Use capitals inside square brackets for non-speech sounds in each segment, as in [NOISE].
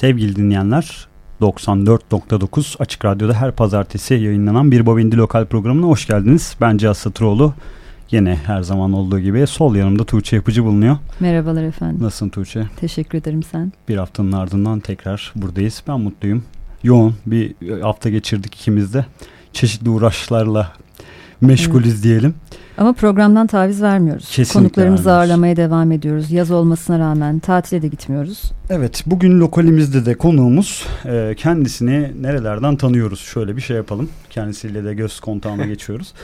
Sevgili dinleyenler 94.9 Açık Radyo'da her pazartesi yayınlanan Bir Bobindi Lokal programına hoş geldiniz. Ben Cihaz Satıroğlu. Yine her zaman olduğu gibi sol yanımda Tuğçe Yapıcı bulunuyor. Merhabalar efendim. Nasılsın Tuğçe? Teşekkür ederim sen. Bir haftanın ardından tekrar buradayız. Ben mutluyum. Yoğun bir hafta geçirdik ikimiz de. Çeşitli uğraşlarla meşgulüz evet. diyelim. Ama programdan taviz vermiyoruz. Kesinlikle Konuklarımızı vermiyoruz. ağırlamaya devam ediyoruz. Yaz olmasına rağmen tatile de gitmiyoruz. Evet bugün lokalimizde de konuğumuz e, kendisini nerelerden tanıyoruz? Şöyle bir şey yapalım. Kendisiyle de göz kontağına [LAUGHS] geçiyoruz.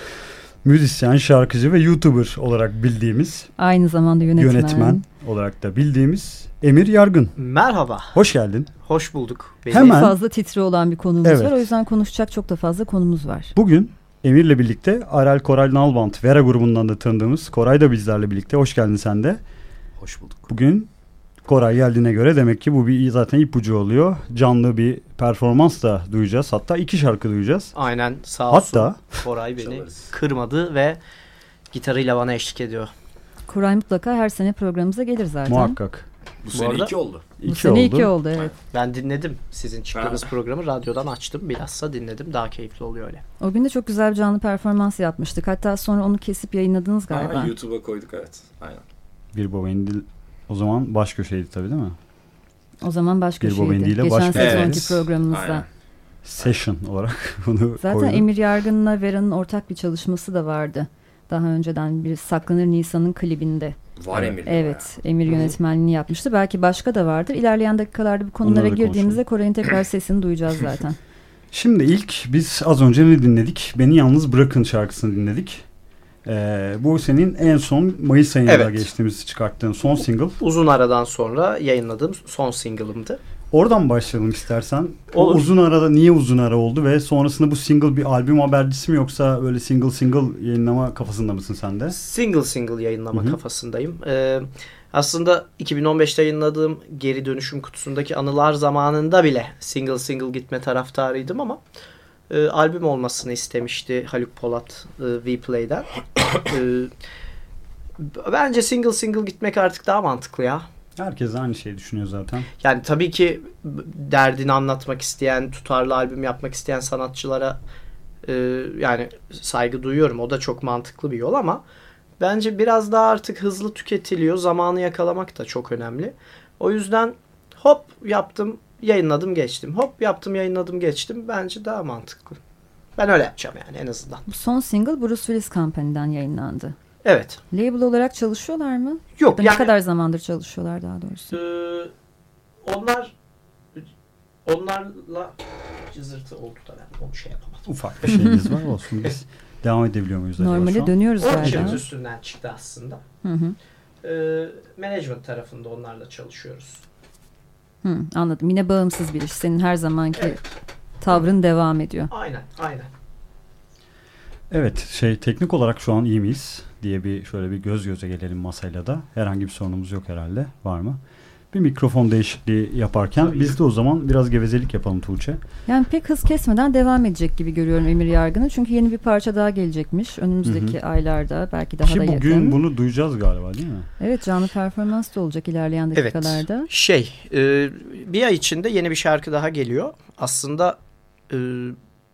Müzisyen, şarkıcı ve YouTuber olarak bildiğimiz. Aynı zamanda yönetmen. Yönetmen olarak da bildiğimiz Emir Yargın. Merhaba. Hoş geldin. Hoş bulduk. Benim. Hemen. fazla titri olan bir konumuz evet. var. O yüzden konuşacak çok da fazla konumuz var. Bugün Emir'le birlikte Arel Koray Nalbant Vera grubundan da tanıdığımız Koray da bizlerle birlikte. Hoş geldin sen de. Hoş bulduk. Bugün Koray geldiğine göre demek ki bu bir zaten ipucu oluyor. Canlı bir performans da duyacağız. Hatta iki şarkı duyacağız. Aynen sağ olsun. Hatta Koray beni kırmadı ve gitarıyla bana eşlik ediyor. Koray mutlaka her sene programımıza gelir zaten. Muhakkak. Bu, Bu sene arada, iki oldu. Bu iki sene oldu. iki oldu evet. Ben dinledim sizin çıktığınız programı radyodan açtım bilhassa dinledim daha keyifli oluyor öyle. O gün de çok güzel bir canlı performans yapmıştık hatta sonra onu kesip yayınladınız galiba. YouTube'a koyduk evet aynen. Bir Bobendil o zaman baş köşeydi tabii değil mi? O zaman baş köşeydi. Geçen baş sezonki evet. programımızda. Aynen. Session olarak [LAUGHS] bunu Zaten koydum. Emir Yargın'la Vera'nın ortak bir çalışması da vardı. Daha önceden bir Saklanır Nisan'ın klibinde. Var Emir. Evet. Ya. Emir yönetmenliğini yapmıştı. Belki başka da vardır. İlerleyen dakikalarda bu konulara girdiğimizde Koray'ın tekrar sesini duyacağız zaten. [LAUGHS] Şimdi ilk biz az önce ne dinledik? Beni Yalnız Bırakın şarkısını dinledik. Ee, bu senin en son Mayıs ayında evet. geçtiğimiz çıkarttığın son single. Uzun aradan sonra yayınladığım son single'ımdı. Oradan başlayalım istersen. Olur. O uzun arada niye uzun ara oldu ve sonrasında bu single bir albüm habercisi mi yoksa böyle single single yayınlama kafasında mısın sen de? Single single yayınlama Hı-hı. kafasındayım. Ee, aslında 2015'te yayınladığım geri dönüşüm kutusundaki anılar zamanında bile single single gitme taraftarıydım ama e, albüm olmasını istemişti Haluk Polat e, Vplay'den. [COUGHS] e, bence single single gitmek artık daha mantıklı ya. Herkes aynı şeyi düşünüyor zaten. Yani tabii ki derdini anlatmak isteyen, tutarlı albüm yapmak isteyen sanatçılara e, yani saygı duyuyorum. O da çok mantıklı bir yol ama bence biraz daha artık hızlı tüketiliyor. Zamanı yakalamak da çok önemli. O yüzden hop yaptım, yayınladım, geçtim. Hop yaptım, yayınladım, geçtim. Bence daha mantıklı. Ben öyle yapacağım yani en azından. Bu son single Bruce Willis Company'den yayınlandı. Evet. Label olarak çalışıyorlar mı? Yok. Yani, ne kadar zamandır çalışıyorlar daha doğrusu? E, onlar onlarla cızırtı oldu da ben onu şey yapamadım. Ufak bir şeyimiz var olsun biz. [LAUGHS] Devam edebiliyor muyuz? Normale dönüyoruz galiba. üstünden çıktı aslında. Hı hı. Ee, management tarafında onlarla çalışıyoruz. Hı, anladım. Yine bağımsız bir iş. Senin her zamanki evet. tavrın devam ediyor. Aynen, aynen. Evet, şey teknik olarak şu an iyi miyiz? Diye bir şöyle bir göz göze gelelim masayla da. Herhangi bir sorunumuz yok herhalde. Var mı? Bir mikrofon değişikliği yaparken biz de o zaman biraz gevezelik yapalım Tuğçe. Yani pek hız kesmeden devam edecek gibi görüyorum Emir Yargın'ı. Çünkü yeni bir parça daha gelecekmiş önümüzdeki Hı-hı. aylarda belki daha Ki da yakın. Bugün bunu duyacağız galiba değil mi? Evet canlı performans da olacak ilerleyen dakikalarda. Evet şey e, bir ay içinde yeni bir şarkı daha geliyor. Aslında e,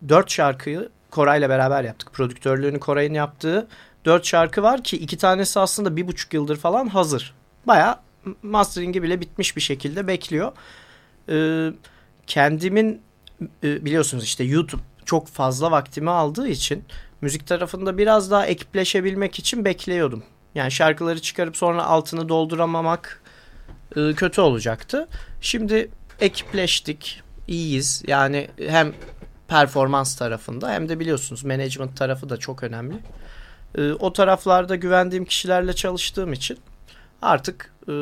dört şarkıyı Koray'la beraber yaptık. Prodüktörlüğünü Koray'ın yaptığı dört şarkı var ki iki tanesi aslında bir buçuk yıldır falan hazır. Baya masteringi bile bitmiş bir şekilde bekliyor. Ee, kendimin e, biliyorsunuz işte YouTube çok fazla vaktimi aldığı için müzik tarafında biraz daha ekipleşebilmek için bekliyordum. Yani şarkıları çıkarıp sonra altını dolduramamak e, kötü olacaktı. Şimdi ekipleştik, iyiyiz. Yani hem performans tarafında hem de biliyorsunuz management tarafı da çok önemli. E, o taraflarda güvendiğim kişilerle çalıştığım için artık e,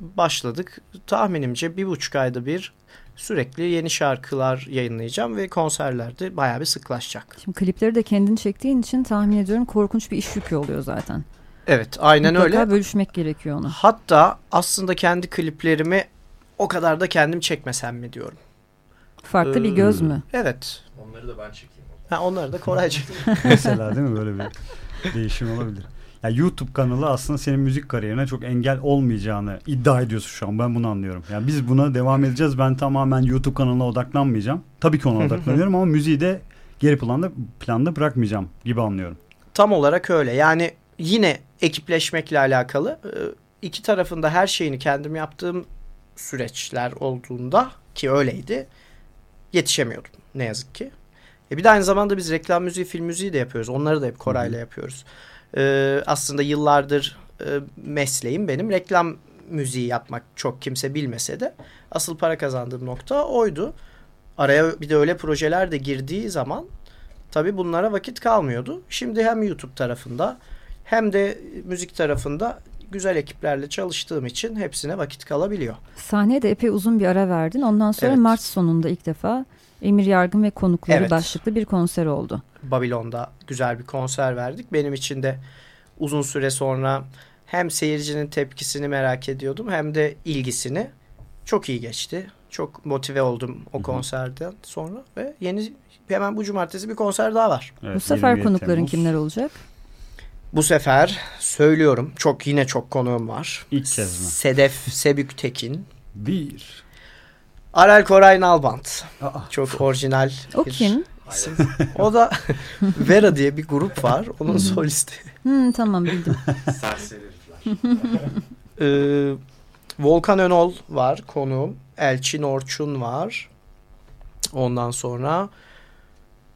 başladık. Tahminimce bir buçuk ayda bir sürekli yeni şarkılar yayınlayacağım ve konserlerde bayağı bir sıklaşacak. Şimdi klipleri de kendin çektiğin için tahmin ediyorum korkunç bir iş yükü oluyor zaten. Evet aynen Mutlaka öyle. Bölüşmek gerekiyor onu. Hatta aslında kendi kliplerimi o kadar da kendim çekmesem mi diyorum. Farklı ee, bir göz mü? Evet. Onları da ben çekeyim. Ha, onları da Koray [LAUGHS] Mesela değil mi böyle bir [LAUGHS] değişim olabilir. Yani YouTube kanalı aslında senin müzik kariyerine çok engel olmayacağını iddia ediyorsun şu an. Ben bunu anlıyorum. Yani biz buna devam edeceğiz. Ben tamamen YouTube kanalına odaklanmayacağım. Tabii ki ona odaklanıyorum ama müziği de geri planda planda bırakmayacağım gibi anlıyorum. Tam olarak öyle. Yani yine ekipleşmekle alakalı e, iki tarafında her şeyini kendim yaptığım süreçler olduğunda ki öyleydi yetişemiyordum ne yazık ki. E bir de aynı zamanda biz reklam müziği, film müziği de yapıyoruz. Onları da hep Koray'la yapıyoruz. Ee, aslında yıllardır e, mesleğim benim reklam müziği yapmak çok kimse bilmese de asıl para kazandığım nokta oydu. Araya bir de öyle projeler de girdiği zaman tabii bunlara vakit kalmıyordu. Şimdi hem YouTube tarafında hem de müzik tarafında güzel ekiplerle çalıştığım için hepsine vakit kalabiliyor. Sahneye de epey uzun bir ara verdin. Ondan sonra evet. Mart sonunda ilk defa Emir Yargın ve konukları evet. başlıklı bir konser oldu. Babilon'da güzel bir konser verdik. Benim için de uzun süre sonra hem seyircinin tepkisini merak ediyordum hem de ilgisini. Çok iyi geçti. Çok motive oldum o konserden sonra ve yeni hemen bu cumartesi bir konser daha var. Evet, bu sefer konukların Temmuz. kimler olacak? Bu sefer söylüyorum çok yine çok konuğum var. İlk kez mi? Sedef Sebük Tekin. Bir. Arel Koray Nalbant. Aa. Çok orijinal. O kim? Isim. o da [LAUGHS] Vera diye bir grup var. Onun solisti. Hmm, tamam bildim. [LAUGHS] Serseri [LAUGHS] ee, Volkan Önol var konuğum. Elçin Orçun var. Ondan sonra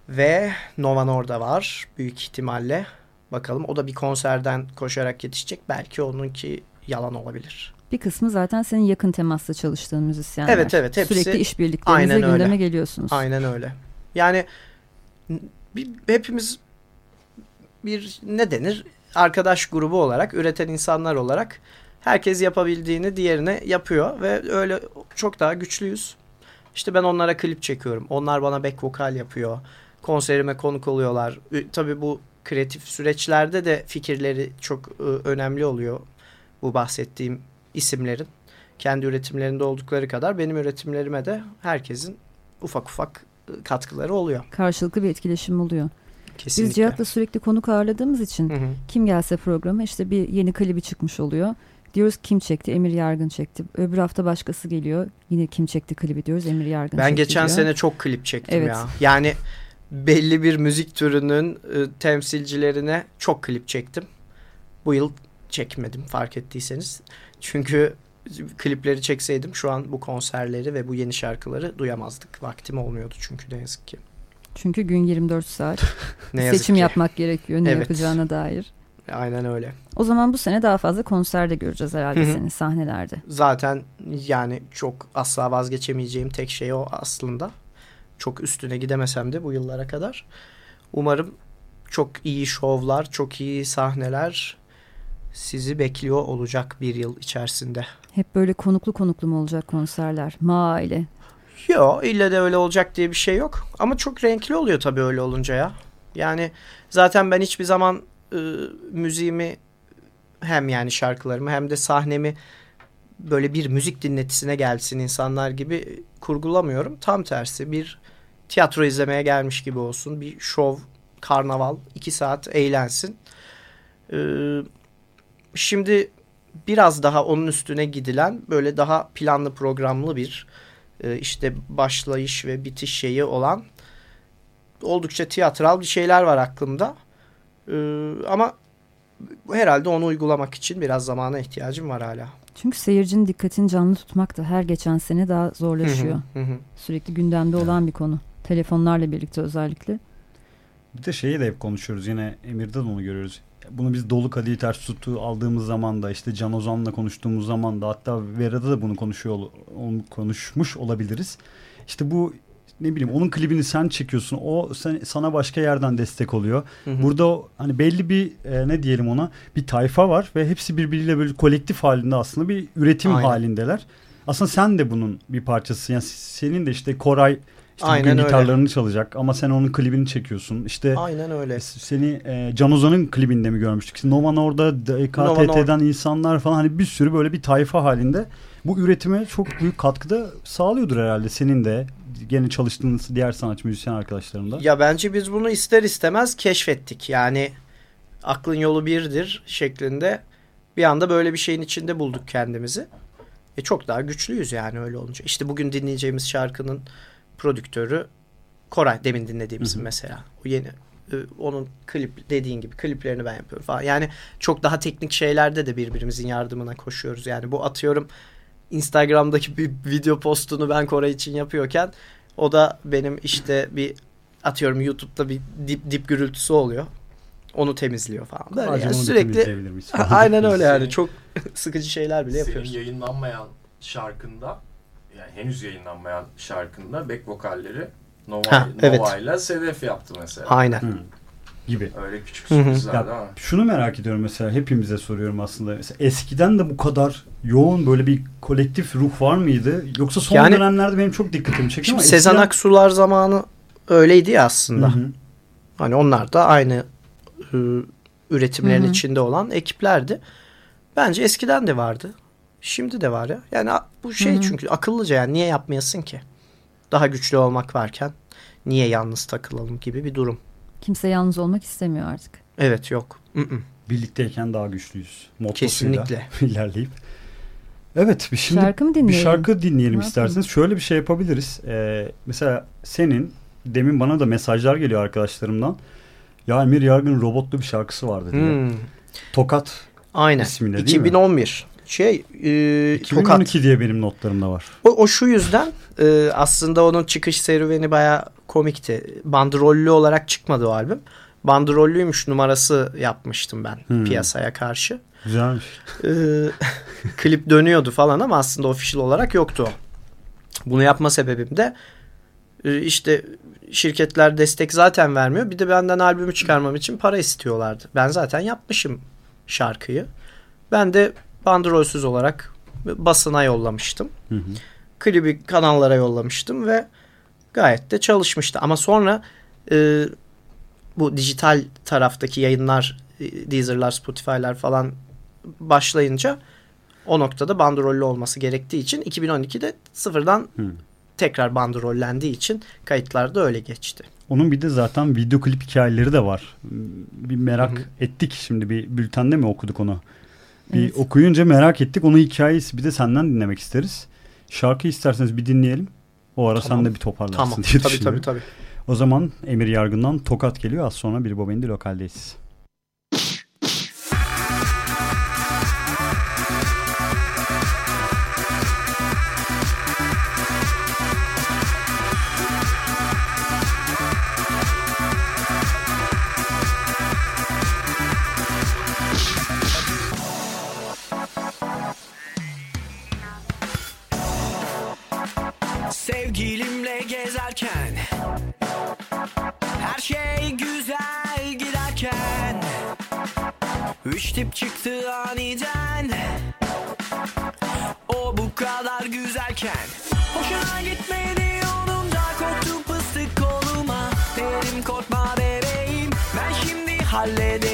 ve Nova Norda var büyük ihtimalle. Bakalım o da bir konserden koşarak yetişecek. Belki onunki yalan olabilir. Bir kısmı zaten senin yakın temasla çalıştığın müzisyenler. Evet evet. Hepsi, Sürekli işbirliklerinizle gündeme öyle. geliyorsunuz. Aynen öyle. Yani bir, hepimiz bir ne denir arkadaş grubu olarak üreten insanlar olarak herkes yapabildiğini diğerine yapıyor ve öyle çok daha güçlüyüz. İşte ben onlara klip çekiyorum. Onlar bana back vokal yapıyor. Konserime konuk oluyorlar. Tabii bu kreatif süreçlerde de fikirleri çok önemli oluyor. Bu bahsettiğim isimlerin kendi üretimlerinde oldukları kadar benim üretimlerime de herkesin ufak ufak ıı, katkıları oluyor. Karşılıklı bir etkileşim oluyor. Kesinlikle. Biz Cihat'la sürekli konuk ağırladığımız için hı hı. kim gelse programa işte bir yeni klibi çıkmış oluyor. Diyoruz kim çekti? Emir Yargın çekti. Öbür hafta başkası geliyor. Yine kim çekti klibi diyoruz. Emir Yargın ben çekti geçen diyor. sene çok klip çektim evet. ya. Yani belli bir müzik türünün e, temsilcilerine çok klip çektim. Bu yıl çekmedim fark ettiyseniz. Çünkü klipleri çekseydim şu an bu konserleri ve bu yeni şarkıları duyamazdık. Vaktim olmuyordu çünkü ne yazık ki. Çünkü gün 24 saat. [LAUGHS] ne Seçim ki. yapmak gerekiyor ne evet. yapacağına dair. Aynen öyle. O zaman bu sene daha fazla konserde göreceğiz herhalde Hı-hı. seni sahnelerde. Zaten yani çok asla vazgeçemeyeceğim tek şey o aslında. Çok üstüne gidemesem de bu yıllara kadar. Umarım çok iyi şovlar, çok iyi sahneler sizi bekliyor olacak bir yıl içerisinde. Hep böyle konuklu konuklu mu olacak konserler? Ma ile. Yok ille de öyle olacak diye bir şey yok. Ama çok renkli oluyor tabii öyle olunca ya. Yani zaten ben hiçbir zaman e, müziğimi hem yani şarkılarımı hem de sahnemi böyle bir müzik dinletisine gelsin insanlar gibi kurgulamıyorum. Tam tersi bir tiyatro izlemeye gelmiş gibi olsun. Bir şov, karnaval, iki saat eğlensin. Ee, şimdi biraz daha onun üstüne gidilen böyle daha planlı programlı bir e, işte başlayış ve bitiş şeyi olan oldukça tiyatral bir şeyler var aklımda. Ee, ama herhalde onu uygulamak için biraz zamana ihtiyacım var hala. Çünkü seyircinin dikkatini canlı tutmak da her geçen sene daha zorlaşıyor. Sürekli gündemde olan bir konu. Telefonlarla birlikte özellikle. Bir de şeyi de hep konuşuyoruz. Yine Emir'de de onu görüyoruz. Bunu biz dolu kadehi ters tutu aldığımız zaman da işte Can Ozan'la konuştuğumuz zaman da hatta Vera'da da bunu konuşuyor onu konuşmuş olabiliriz. İşte bu ne bileyim onun klibini sen çekiyorsun. O sen, sana başka yerden destek oluyor. Hı hı. Burada hani belli bir e, ne diyelim ona bir tayfa var ve hepsi birbiriyle böyle kolektif halinde aslında bir üretim Aynen. halindeler. Aslında sen de bunun bir parçasısın. Yani senin de işte Koray işte Aynen bugün gitarlarını öyle. çalacak ama sen onun klibini çekiyorsun. İşte Aynen öyle. Seni e, Can Ozan'ın klibinde mi görmüştük? Novan orada KTT'den insanlar falan hani bir sürü böyle bir tayfa halinde bu üretime çok büyük katkıda sağlıyordur herhalde senin de gene çalıştığınız diğer sanatçı müzisyen arkadaşlarında. Ya bence biz bunu ister istemez keşfettik. Yani aklın yolu birdir şeklinde bir anda böyle bir şeyin içinde bulduk kendimizi. E çok daha güçlüyüz yani öyle olunca. İşte bugün dinleyeceğimiz şarkının prodüktörü Koray demin dinlediğimiz Hı-hı. mesela. O yeni e, onun klip dediğin gibi kliplerini ben yapıyorum falan. Yani çok daha teknik şeylerde de birbirimizin yardımına koşuyoruz. Yani bu atıyorum Instagram'daki bir video postunu ben Koray için yapıyorken o da benim işte bir atıyorum YouTube'da bir dip dip gürültüsü oluyor. Onu temizliyor falan. Böyle yani sürekli [LAUGHS] aynen öyle yani [LAUGHS] çok [LAUGHS] sıkıcı şeyler bile yapıyoruz. Senin yayınlanmayan şarkında yani henüz yayınlanmayan şarkında back vokalleri Nova, ha, evet. Nova ile Sedef yaptı mesela. Aynen. Hı. gibi. Öyle küçük sürprizler Ya, değil mi? şunu merak ediyorum mesela hepimize soruyorum aslında. Mesela eskiden de bu kadar yoğun böyle bir kolektif ruh var mıydı? Yoksa son Yani- dönemlerde benim çok dikkatimi çekti Şimdi ama Sezen eskiden- Aksular zamanı öyleydi ya aslında. Hı hı. Hani onlar da aynı e, üretimlerin Hı hı. içinde olan ekiplerdi. Bence eskiden de vardı. Şimdi de var ya. Yani bu şey Hı hı. çünkü akıllıca yani niye yapmayasın ki? Daha güçlü olmak varken niye yalnız takılalım gibi bir durum. Kimse yalnız olmak istemiyor artık. Evet yok. Mm-mm. Birlikteyken daha güçlüyüz. Mottosuyla Kesinlikle. [LAUGHS] ilerleyip. Evet bir şimdi Şarkı mı bir dinleyelim? şarkı dinleyelim Ne isterseniz. Şöyle bir şey yapabiliriz. Ee, mesela senin demin bana da mesajlar geliyor arkadaşlarımdan. Ya Emir Yargın robotlu bir şarkısı vardı diye. Hmm. Tokat Aynen. İsminde değil mi? 2011. Şey e, 2012 Tokat. diye benim notlarımda var. O, o şu yüzden e, aslında onun çıkış serüveni baya komikti. Bandrollü olarak çıkmadı o albüm. Bandrollüymüş numarası yapmıştım ben Hmm. piyasaya karşı. Güzelmiş. E, [LAUGHS] klip dönüyordu falan ama aslında official olarak yoktu o. Bunu yapma sebebim de e, işte şirketler destek zaten vermiyor. Bir de benden albümü çıkarmam için para istiyorlardı. Ben zaten yapmışım şarkıyı. Ben de bandrolsüz olarak basına yollamıştım Hı hı. klibi kanallara yollamıştım ve gayet de çalışmıştı. Ama sonra e, bu dijital taraftaki yayınlar, e, Deezer'lar, Spotify'lar falan başlayınca o noktada bandrollü olması gerektiği için 2012'de sıfırdan Hı. tekrar bandrollendiği için kayıtlarda öyle geçti. Onun bir de zaten video klip hikayeleri de var. Bir merak Hı hı. ettik şimdi bir bültende mi okuduk onu? Bir Evet. okuyunca merak ettik. Onun hikayesi bir de senden dinlemek isteriz. Şarkı isterseniz bir dinleyelim. O ara Tamam. sen de bir toparlarsın Tamam. diye Tabii düşünüyorum. tabii tabii. O zaman Emir Yargın'dan Tokat geliyor. Az sonra bir Bobendi lokaldeyiz. Üç tip çıktı aniden. O bu kadar güzelken. Hoşuna gitmedi yolumda Korktu pıstık koluma. Derim korkma bebeğim Ben şimdi hallederim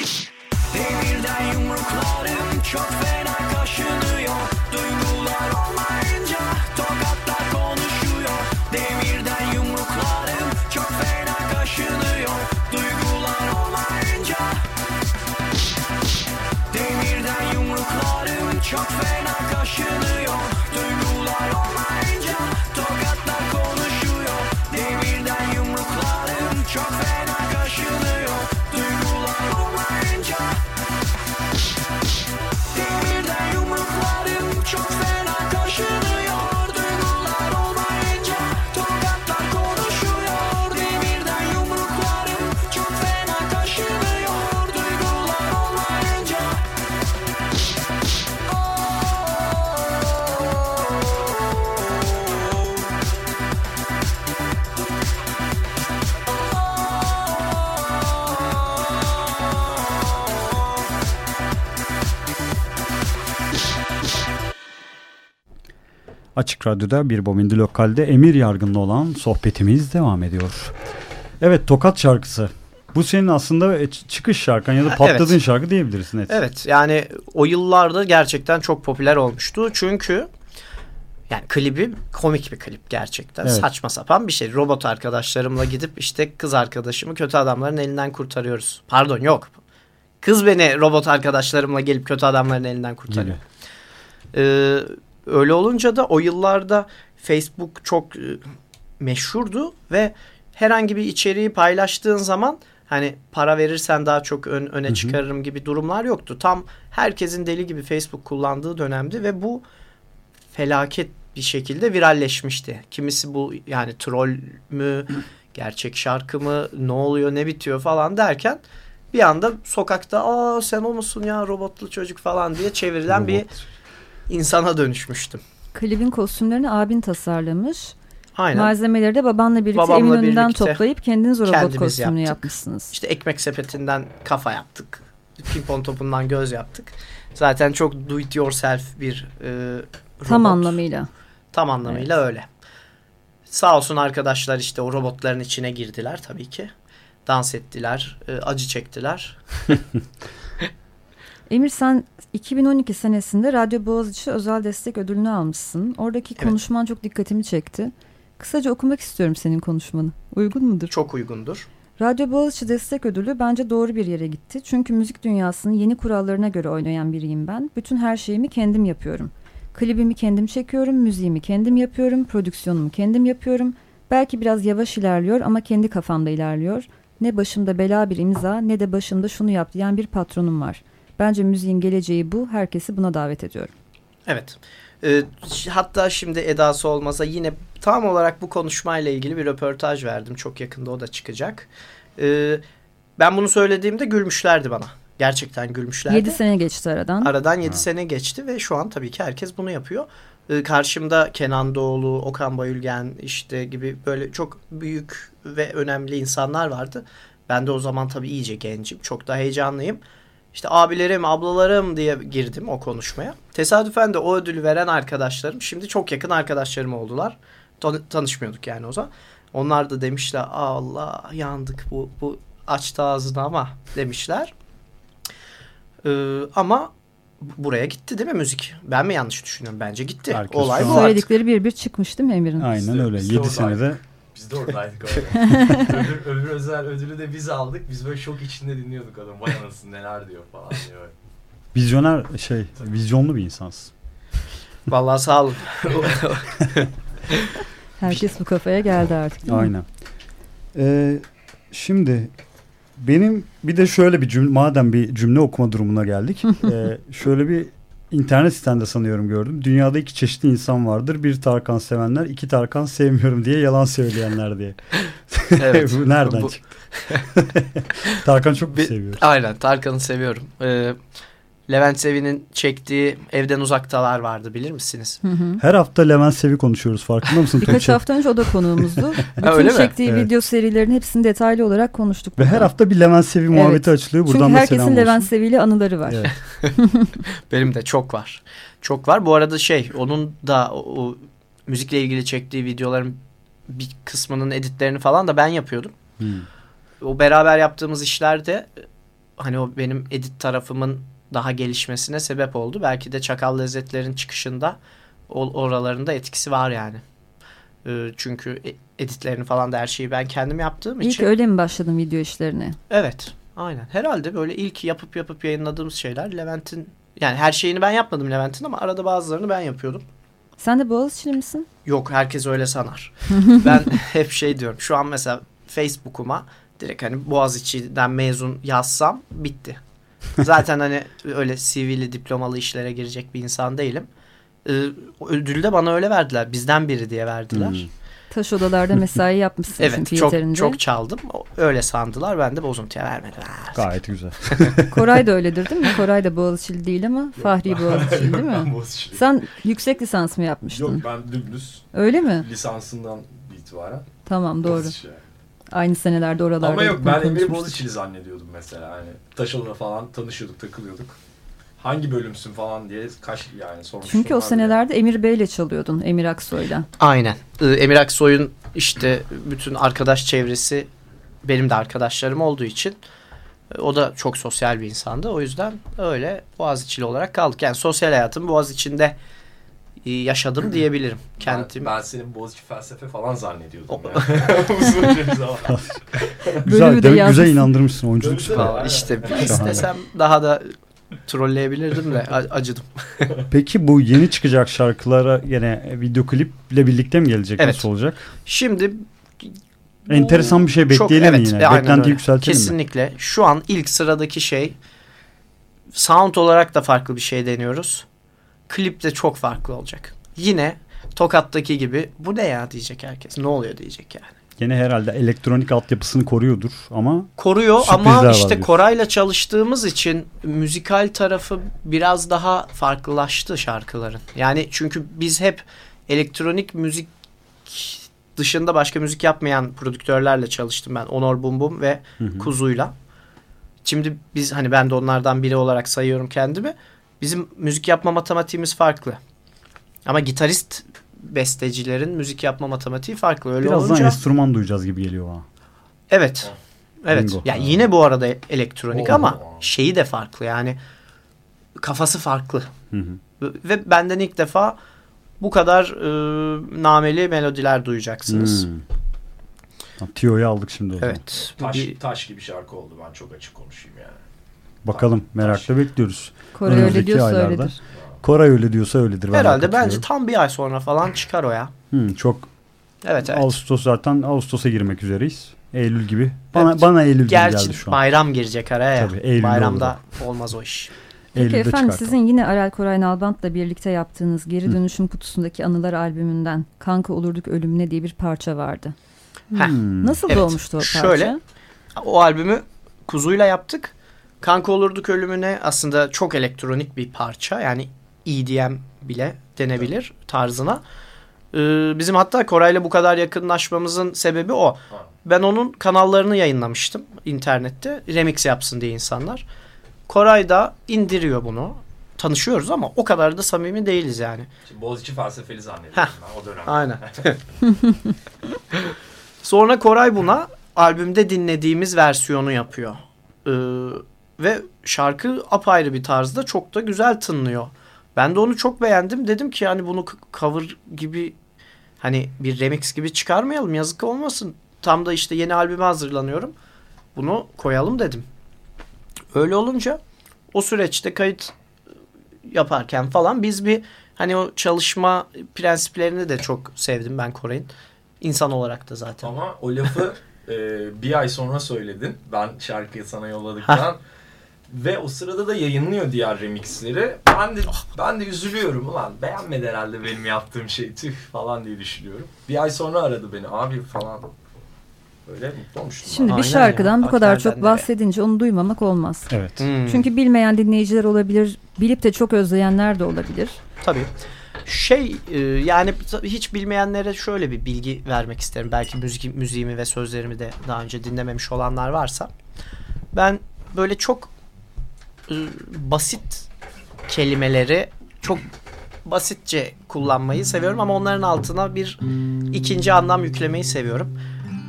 hariç Demirden yumruklarım çok fena kaşınıyor. Duygular olmayınca Açık Radyo'da bir Bobindi Lokal'de Emir Yargın'la olan sohbetimiz devam ediyor. Evet Tokat şarkısı. Bu senin aslında e, çıkış şarkın ya da patladığın evet. şarkı diyebilirsin. Evet. evet yani o yıllarda gerçekten çok popüler olmuştu. Çünkü yani klibi komik bir klip gerçekten. Evet. Saçma sapan bir şey. Robot arkadaşlarımla gidip işte kız arkadaşımı kötü adamların elinden kurtarıyoruz. Pardon yok. Kız beni robot arkadaşlarımla gelip kötü adamların elinden kurtarıyor. Ee, öyle olunca da o yıllarda Facebook çok e, meşhurdu ve herhangi bir içeriği paylaştığın zaman hani para verirsen daha çok ön, öne hı hı. çıkarırım gibi durumlar yoktu. Tam herkesin deli gibi Facebook kullandığı dönemdi ve bu felaket bir şekilde viralleşmişti. Kimisi bu yani troll mü, [CLEARS THROAT] gerçek şarkı mı, ne oluyor, ne bitiyor falan derken bir anda sokakta aa sen o musun ya robotlu çocuk falan diye çevrilen Robot. bir insana dönüşmüştüm. Klibin kostümlerini abin tasarlamış. Aynen. Malzemeleri de babanla birlikte Babamla Eminönü'nden birlikte toplayıp kendiniz o robot kostümünü yaptık. yapmışsınız. İşte ekmek sepetinden kafa yaptık. Pimpon topundan göz yaptık. Zaten çok do it yourself bir e, robot. Tam anlamıyla. Tam anlamıyla evet. öyle. Sağ olsun arkadaşlar işte o robotların içine girdiler tabii ki. Dans ettiler, e, acı çektiler. [LAUGHS] Emir sen 2012 senesinde Radyo Boğaziçi özel destek ödülünü almışsın. Oradaki evet. konuşman çok dikkatimi çekti. Kısaca okumak istiyorum senin konuşmanı. Uygun mudur? Çok uygundur. Radyo Boğaziçi Destek Ödülü bence doğru bir yere gitti. Çünkü müzik dünyasının yeni kurallarına göre oynayan biriyim ben. Bütün her şeyimi kendim yapıyorum. Klibimi kendim çekiyorum, müziğimi kendim yapıyorum, prodüksiyonumu kendim yapıyorum. Belki biraz yavaş ilerliyor ama kendi kafamda ilerliyor. Ne başımda bela bir imza ne de başımda şunu yap diyen bir patronum var. Bence müziğin geleceği bu. Herkesi buna davet ediyorum. Evet. Ee, hatta şimdi edası olmasa yine tam olarak bu konuşmayla ilgili bir röportaj verdim. Çok yakında o da çıkacak. Ee, ben bunu söylediğimde gülmüşlerdi bana. Gerçekten gülmüşlerdi. 7 sene geçti aradan. Aradan 7 sene geçti ve şu an tabii ki herkes bunu yapıyor. Ee, karşımda Kenan Doğulu, Okan Bayülgen işte gibi böyle çok büyük ve önemli insanlar vardı. Ben de o zaman tabii iyice gencim. Çok da heyecanlıyım. İşte abilerim, ablalarım diye girdim o konuşmaya. Tesadüfen de o ödülü veren arkadaşlarım şimdi çok yakın arkadaşlarım oldular. Tan tanışmıyorduk yani o zaman. Onlar da demişler Allah yandık bu, bu açtı ağzını ama demişler. Ee, ama buraya gitti değil mi müzik? Ben mi yanlış düşünüyorum? Bence gitti. Herkes Olay bu Söyledikleri bir bir çıkmış değil mi Emir'in? Aynen öyle. 7 senede biz de oradaydık [LAUGHS] öbür, öbür özel ödülü de biz aldık. Biz böyle şok içinde dinliyorduk adam. Vay anasını neler diyor falan diyor. Vizyoner şey, vizyonlu bir insansın. Vallahi sağ olun. [LAUGHS] Herkes bu kafaya geldi artık. Aynen. Ee, şimdi benim bir de şöyle bir cümle, madem bir cümle okuma durumuna geldik. [LAUGHS] e, şöyle bir internet sitende sanıyorum gördüm. Dünyada iki çeşitli insan vardır. Bir Tarkan sevenler, iki Tarkan sevmiyorum diye yalan söyleyenler diye. [LAUGHS] Evet. [LAUGHS] Bu nereden bu... çıktı? [LAUGHS] Tarkan çok bir, seviyor. Aynen Tarkan'ı seviyorum. Ee, Levent Sevi'nin çektiği Evden Uzaktalar vardı bilir misiniz? Hı hı. Her hafta Levent Sevi konuşuyoruz farkında mısın? Birkaç hafta önce o da konuğumuzdu. [LAUGHS] Bütün Öyle çektiği mi? video serilerin hepsini detaylı olarak konuştuk. Ve burada. her hafta bir Levent Sevi evet. muhabbeti açılıyor. Buradan Çünkü herkesin Levent Sevi ile anıları var. Evet. [LAUGHS] Benim de çok var. Çok var. Bu arada şey onun da o, o müzikle ilgili çektiği videoların bir kısmının editlerini falan da ben yapıyordum. Hmm. O beraber yaptığımız işlerde hani o benim edit tarafımın daha gelişmesine sebep oldu. Belki de çakal lezzetlerin çıkışında oralarında etkisi var yani. Ee, çünkü e, editlerini falan da her şeyi ben kendim yaptığım ilk için. İlk öyle mi başladın video işlerine? Evet. Aynen. Herhalde böyle ilk yapıp yapıp yayınladığımız şeyler Levent'in yani her şeyini ben yapmadım Levent'in ama arada bazılarını ben yapıyordum. Sen de Boğaziçi'li misin? Yok herkes öyle sanar. [LAUGHS] ben hep şey diyorum. Şu an mesela Facebook'uma direkt hani Boğaziçi'den mezun yazsam bitti. [LAUGHS] Zaten hani öyle CV'li diplomalı işlere girecek bir insan değilim. Ee, ödülü de bana öyle verdiler. Bizden biri diye verdiler. Hmm. Taş odalarda mesai yapmışsın evet, çünkü çok, yeterince. çok çaldım. Öyle sandılar. Ben de bozuntuya vermedim. Gayet güzel. [LAUGHS] Koray da öyledir değil mi? Koray da Boğaziçi'li değil ama Yok, Fahri Boğaziçi'li değil mi? [LAUGHS] Sen yüksek lisans mı yapmıştın? Yok ben dümdüz. Öyle mi? Lisansından itibaren. Tamam doğru. Boğaziçi. Aynı senelerde oralarda. Ama yok ben Emir Boğaziçi'li zannediyordum mesela. Hani Taşola'da falan tanışıyorduk, takılıyorduk. hangi bölümsün falan diye kaç yani sormuştum. Çünkü o senelerde Emir Bey'le çalıyordun. Emir Aksoy'la. Aynen. Ee, Emir Aksoy'un işte bütün arkadaş çevresi benim de arkadaşlarım olduğu için e, o da çok sosyal bir insandı. O yüzden öyle Boğaziçi'li olarak kaldık. Yani sosyal hayatım Boğaziçi'nde e, yaşadım diyebilirim. Kendim. Ben, ben senin Boğaziçi felsefe falan zannediyordum. Uzunca [LAUGHS] [LAUGHS] bir zaman. Güzel, de inandırmışsın. Oyunculuk süper. Aynen. İşte istesem daha da trolleyebilirdim de acıdım. [LAUGHS] Peki bu yeni çıkacak şarkılara yine video kliple birlikte mi gelecek? Evet. Nasıl olacak? Şimdi Enteresan bir şey çok- bekleyelim mi evet, yine? e, öyle. yükseltelim mi? Kesinlikle. Şu an ilk sıradaki şey sound olarak da farklı bir şey deniyoruz. Klip de çok farklı olacak. Yine Tokat'taki gibi bu ne ya diyecek herkes. Ne oluyor diyecek yani. Yine herhalde elektronik altyapısını koruyordur ama Koruyor ama işte. Koray'la çalıştığımız için müzikal tarafı biraz daha farklılaştı şarkıların. Yani çünkü biz hep elektronik müzik dışında başka müzik yapmayan prodüktörlerle çalıştım ben. Onor Bum Bum ve Hı hı. Kuzu'yla. Şimdi biz hani ben de onlardan biri olarak sayıyorum kendimi. Bizim müzik yapma matematiğimiz farklı. Ama gitarist bestecilerin müzik yapma matematiği farklı. Öyle birazdan olunca enstrüman duyacağız gibi geliyor bana. evet. Evet. Bingo. Ya yine bu arada elektronik Oo. ama şeyi de farklı. Yani kafası farklı. Hı hı. Ve benden ilk defa bu kadar e, nameli melodiler duyacaksınız. Hmm. Tiyo'yu aldık şimdi o zaman. Evet. Taş, bir- taş gibi şarkı oldu ben çok açık konuşayım yani. Bakalım merakla bekliyoruz. Koray öyle diyorsa aylarda. öyledir. Koray öyle diyorsa öyledir. Ben herhalde bence tam bir ay sonra falan çıkar o ya. Hı, çok Evet evet. Ağustos zaten Ağustos'a girmek üzereyiz. Eylül gibi. Bana Evet. bana Eylül gibi Gerçi geldi şu an. bayram girecek araya ya. Tabii, Eylül'de Bayramda olmaz o iş. Peki Eylül'de efendim çıkartalım. sizin yine Arel Koray Nalbant'la birlikte yaptığınız Geri Hı. Dönüşüm Kutusundaki Anılar albümünden Kanka Olurduk Ölümüne diye bir parça vardı. Heh. Hmm. Nasıl Evet, doğmuştu o parça? şöyle. O albümü Kuzu'yla yaptık. Kanka Olurduk Ölümüne aslında çok elektronik bir parça. Yani EDM bile denebilir tarzına. Ee, bizim hatta Koray'la bu kadar yakınlaşmamızın sebebi o. Ben onun kanallarını yayınlamıştım internette. Remix yapsın diye insanlar. Koray da indiriyor bunu. Tanışıyoruz ama o kadar da samimi değiliz yani. Şimdi Boğaziçi felsefeli zannediyorum Heh. ben o dönem. Aynen. [LAUGHS] Sonra Koray buna albümde dinlediğimiz versiyonu yapıyor. Ee, ve şarkı apayrı bir tarzda çok da güzel tınlıyor. Ben de onu çok beğendim. Dedim ki hani bunu cover gibi hani bir remix gibi çıkarmayalım yazık olmasın. Tam da işte yeni albüme hazırlanıyorum. Bunu koyalım dedim. Öyle olunca o süreçte kayıt yaparken falan biz bir hani o çalışma prensiplerini de çok sevdim ben Koray'ın. İnsan olarak da zaten. Ama o lafı [LAUGHS] e, bir ay sonra söyledin. Ben şarkıyı sana yolladıktan. Ve o sırada da yayınlıyor diğer remixleri. Ben de ben de üzülüyorum ulan beğenmedi herhalde benim yaptığım şey tüh falan diye düşünüyorum. Bir ay sonra aradı beni abi falan. Böyle mutlu olmuştum. Şimdi bir Aynen şarkıdan ya, bu kadar bak çok bahsedince onu duymamak olmaz. Evet. Hmm, Çünkü bilmeyen dinleyiciler olabilir, bilip de çok özleyenler de olabilir. tabii. Şey e, yani hiç bilmeyenlere şöyle bir bilgi vermek isterim. Belki müzik, müziğimi ve sözlerimi de daha önce dinlememiş olanlar varsa. Ben böyle çok basit kelimeleri çok basitçe kullanmayı seviyorum ama onların altına bir ikinci anlam yüklemeyi seviyorum.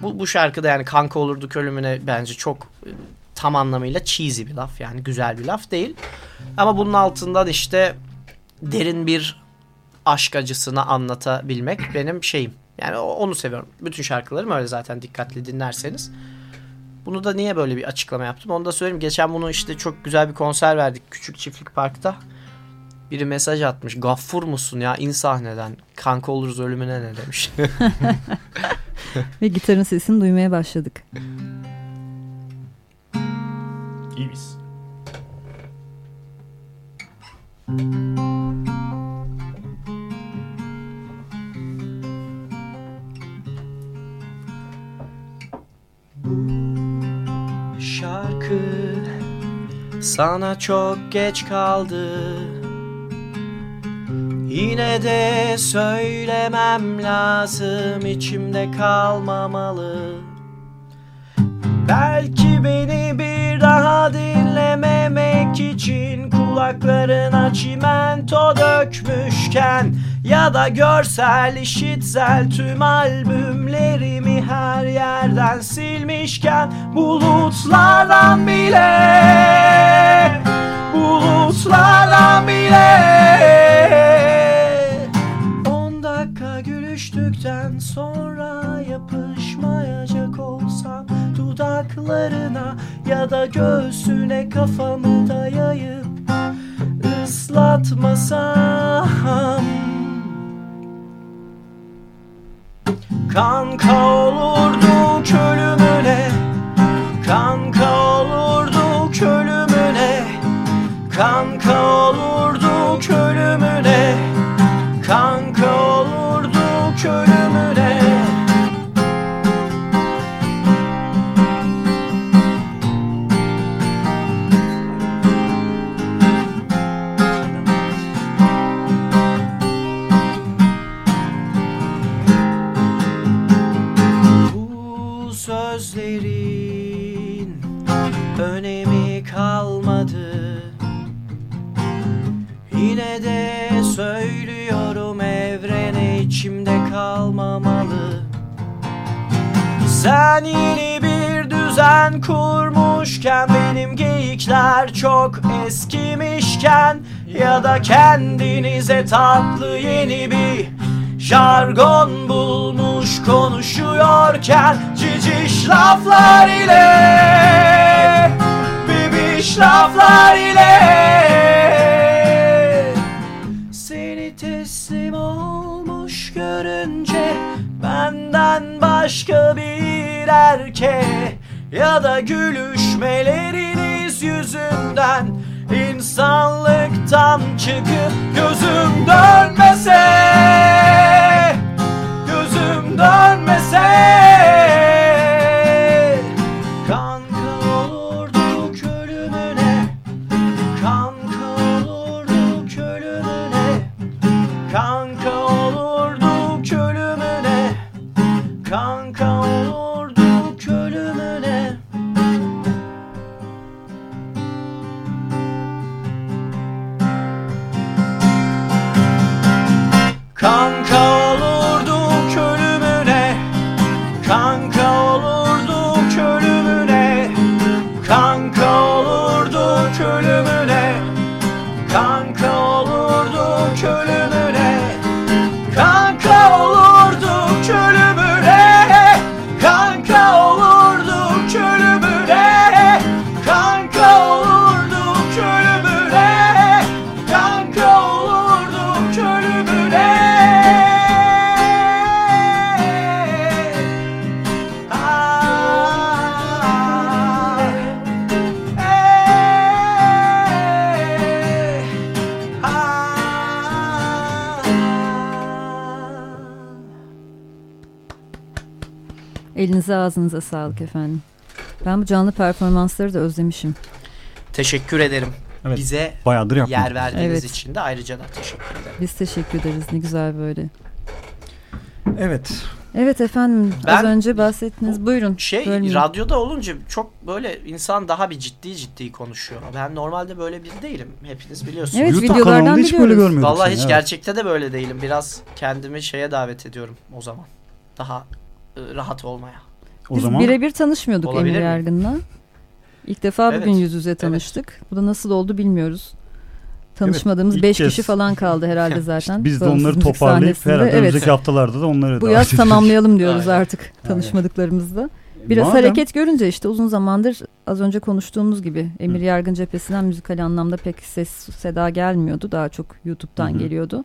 Bu, bu şarkıda yani kanka olurduk ölümüne bence çok e, tam anlamıyla cheesy bir laf yani güzel bir laf değil. Ama bunun altından işte derin bir aşk acısını anlatabilmek benim şeyim. Yani onu seviyorum. Bütün şarkılarım öyle zaten dikkatli dinlerseniz. Bunu da niye böyle bir açıklama yaptım onu da söyleyeyim. Geçen bunu işte çok güzel bir konser verdik Küçük Çiftlik Park'ta. Biri mesaj atmış. Gaffur musun ya in sahneden. Kanka oluruz ölümüne ne demiş. [LAUGHS] Ve gitarın sesini duymaya başladık. İyi miyiz? Sana çok geç kaldı. Yine de söylemem lazım içimde kalmamalı. Belki beni bir daha dinlememek için Kulaklarına çimento dökmüşken Ya da görsel işitsel tüm albümlerimi her yerden silmişken Bulutlardan bile Bulutlardan bile. On dakika gülüştükten sonra yapışmayacak olsam Dudaklarına ya da göğsüne kafamı dayayıp ıslatmasam Kanka olurdu ölümüne Kanka olurdu ölümüne Kanka olurdu ölümüne Kanka olurdu ölümüne önemi kalmadı. Yine de söylüyorum evrene içimde kalmamalı. Sen yeni bir düzen kurmuşken benim geyikler çok eskimişken Ya da kendinize tatlı yeni bir jargon bulmuş konuşuyorken Ciciş laflar ile Bibiş laflar ile Seni teslim olmuş görünce Benden başka bir erkeğe Ya da gülüşmeleriniz yüzünden insanlıktan çıkıp gözüm dönmese Gözüm dönmese Elinize ağzınıza sağlık efendim. Ben bu canlı performansları da özlemişim. Teşekkür ederim. Evet. Bize Bayağıdır yapmadık. yer verdiğiniz Evet. için de ayrıca da teşekkür ederim. Biz teşekkür ederiz. Ne güzel böyle. Evet. Evet efendim az Ben- önce bahsettiniz. Buyurun. Şey bölmeyin. radyoda olunca çok böyle insan daha bir ciddi ciddi konuşuyor. Ben normalde böyle biri değilim. Hepiniz biliyorsunuz. Evet, YouTube videolardan hiç böyle biliyoruz. görmüyorduk. Vallahi seni, hiç evet. gerçekte de böyle değilim. Biraz kendimi şeye davet ediyorum o zaman. Daha e, rahat olmaya. O Biz zaman birebir tanışmıyorduk Olabilir Emir mi? Yargın'la. İlk defa bugün Evet, yüz yüze tanıştık. Bu da nasıl oldu bilmiyoruz. Tanışmadığımız ilk 5 kez. kişi falan kaldı herhalde [LAUGHS] zaten. biz de onları toparlayıp sahnesinde. herhalde Evet. önümüzdeki haftalarda da onları Bu yaz edeceğiz. tamamlayalım diyoruz Aynen. artık tanışmadıklarımızda. Biraz Madem- hareket görünce işte uzun zamandır az önce konuştuğumuz gibi Emir Yargın cephesinden müzikal anlamda pek ses seda gelmiyordu. Daha çok YouTube'dan Hı hı. geliyordu.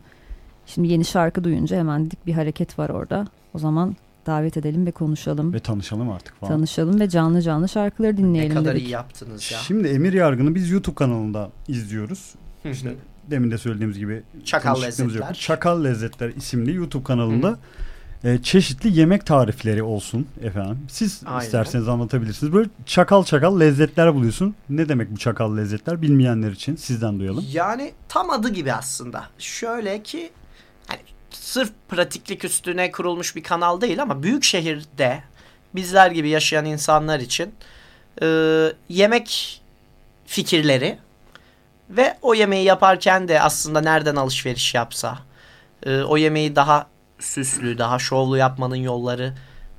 Şimdi yeni şarkı duyunca hemen dedik bir hareket var orada. O zaman davet edelim ve konuşalım. Ve tanışalım artık falan. Tanışalım ve canlı canlı şarkıları Ne dinleyelim kadar dedik. iyi yaptınız ya. Şimdi Emir Yargın'ı biz YouTube kanalında izliyoruz. Hı hı. İşte demin de söylediğimiz gibi Çakal tanışıklığımız yok. Lezzetler. Çakal Lezzetler isimli YouTube kanalında e, çeşitli yemek tarifleri olsun efendim. Siz Aynen. isterseniz anlatabilirsiniz. Böyle çakal çakal lezzetler buluyorsun. Ne demek bu çakal lezzetler bilmeyenler için sizden duyalım. Yani tam adı gibi aslında. Şöyle ki sırf pratiklik üstüne kurulmuş bir kanal değil ama büyük şehirde bizler gibi yaşayan insanlar için e, yemek fikirleri Ve o yemeği yaparken de aslında nereden alışveriş yapsa, e, o yemeği daha süslü, daha şovlu yapmanın yolları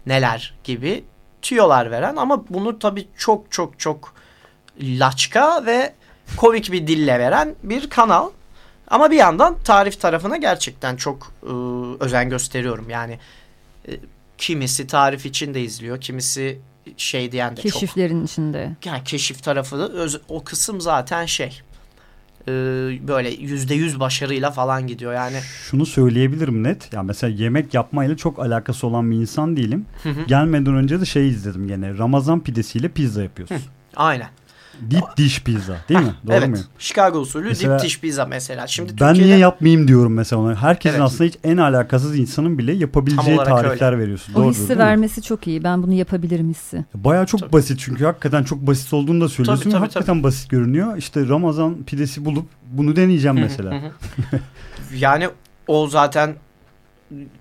neler gibi tüyolar veren ama bunu tabii çok çok çok laçka ve komik bir dille veren bir kanal. Ama bir yandan tarif tarafına gerçekten çok e, özen gösteriyorum. Yani e, kimisi tarif için de izliyor, kimisi şey diyen de çok. Keşiflerin içinde. Yani keşif tarafı da öz- o kısım zaten şey. e, böyle yüzde yüz başarıyla falan gidiyor. Yani Şunu söyleyebilirim net. Ya mesela yemek yapmayla çok alakası olan bir insan değilim. Hı hı. Gelmeden önce de şey izledim gene. Ramazan pidesiyle pizza yapıyorsun. aynen. Deep dish pizza değil mi? Doğru evet. muyum? Chicago usulü Mesela- dip dish pizza mesela. Şimdi Ben Türkiye'de niye yapmayayım diyorum mesela ona. Herkesin Evet. aslında hiç en alakasız insanın bile yapabileceği tarifler veriyorsun. O Doğrudur, hissi mi? vermesi çok iyi. Ben bunu yapabilirim hissi. Baya çok Tabii. basit çünkü hakikaten çok basit olduğunu da söylüyorsun. Tabii, tabii, hakikaten basit görünüyor. İşte Ramazan pidesi bulup bunu deneyeceğim Hı hı, mesela. hı. yani o zaten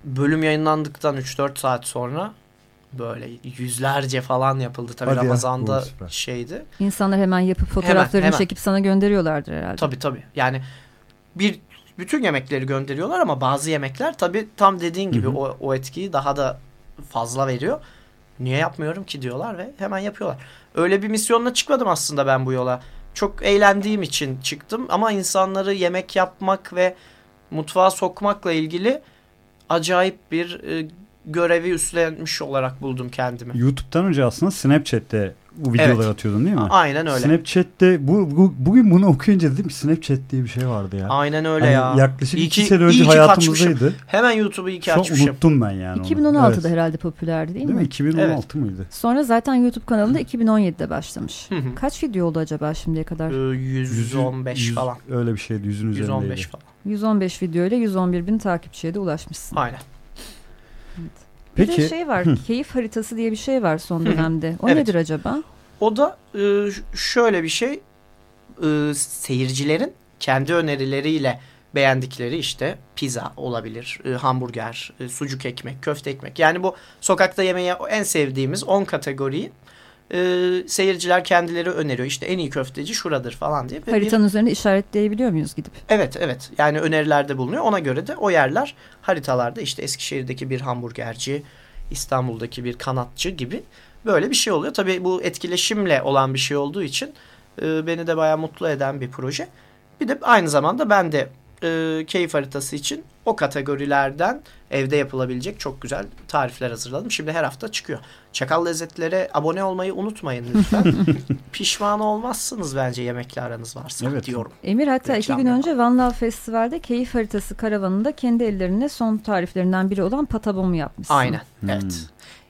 bölüm yayınlandıktan 3-4 saat sonra böyle yüzlerce falan yapıldı. Tabii Hadi ya. Ramazan'da süper. şeydi. İnsanlar hemen yapıp fotoğraflarını hemen. çekip sana gönderiyorlardır herhalde. Tabii tabii. Yani bir bütün yemekleri gönderiyorlar ama bazı yemekler tabii tam dediğin gibi Hı hı. o, o etkiyi daha da fazla veriyor. Niye yapmıyorum ki diyorlar ve hemen yapıyorlar. Öyle bir misyonla çıkmadım aslında ben bu yola. Çok eğlendiğim için çıktım ama insanları yemek yapmak ve mutfağa sokmakla ilgili acayip bir e, görevi üstlenmiş olarak buldum kendimi. YouTube'dan önce aslında Snapchat'te bu videolar Evet. atıyordun değil mi? Aynen öyle. Snapchat'te bu, bu bugün bunu okuyunca dedim Snapchat diye bir şey vardı ya. Aynen öyle Hani ya. Yaklaşık İyi iki ki- sene iyi önce hayatımızdaydı. Hemen YouTube'u iyi ki Şu an açmışım. unuttum ben yani. onu. 2016'da Evet. herhalde popülerdi değil, Değil mi? mi? 2016 mıydı? Sonra zaten YouTube kanalında 2017'de başlamış. Hı hı. Kaç video oldu acaba şimdiye kadar? Ee, 115 Yüz- falan. Öyle bir şeydi. Yüzün üzerindeydi. 115 falan. 115 video ile 111 bin takipçiye de ulaşmışsın. Aynen. Bir Peki. de şey var, Hı. keyif haritası diye bir şey var son dönemde. O Evet. nedir acaba? O da e, şöyle bir şey. E, seyircilerin kendi önerileriyle beğendikleri işte pizza olabilir, e, hamburger, e, sucuk ekmek, köfte ekmek. Yani bu sokakta yemeğe en sevdiğimiz 10 kategoriyi e, seyirciler kendileri öneriyor. İşte en iyi köfteci şuradır falan diye. Ve bir- Haritanın üzerinde işaretleyebiliyor muyuz gidip? Evet evet yani önerilerde bulunuyor. Ona göre de o yerler haritalarda işte Eskişehir'deki bir hamburgerci, İstanbul'daki bir kanatçı gibi böyle bir şey oluyor. Tabii bu etkileşimle olan bir şey olduğu için e, beni de bayağı mutlu eden bir proje. Bir de aynı zamanda ben de e, keyif haritası için o kategorilerden evde yapılabilecek çok güzel tarifler hazırladım. Şimdi her hafta çıkıyor. Çakal Lezzetlere abone olmayı unutmayın lütfen. [LAUGHS] Pişman olmazsınız bence yemekle aranız varsa Evet. diyorum. Emir hatta iki Reklam gün yapalım. önce Van Love Festival'de keyif haritası karavanında kendi ellerine son tariflerinden biri olan patabomu yapmışsın. Aynen. Hmm. Evet.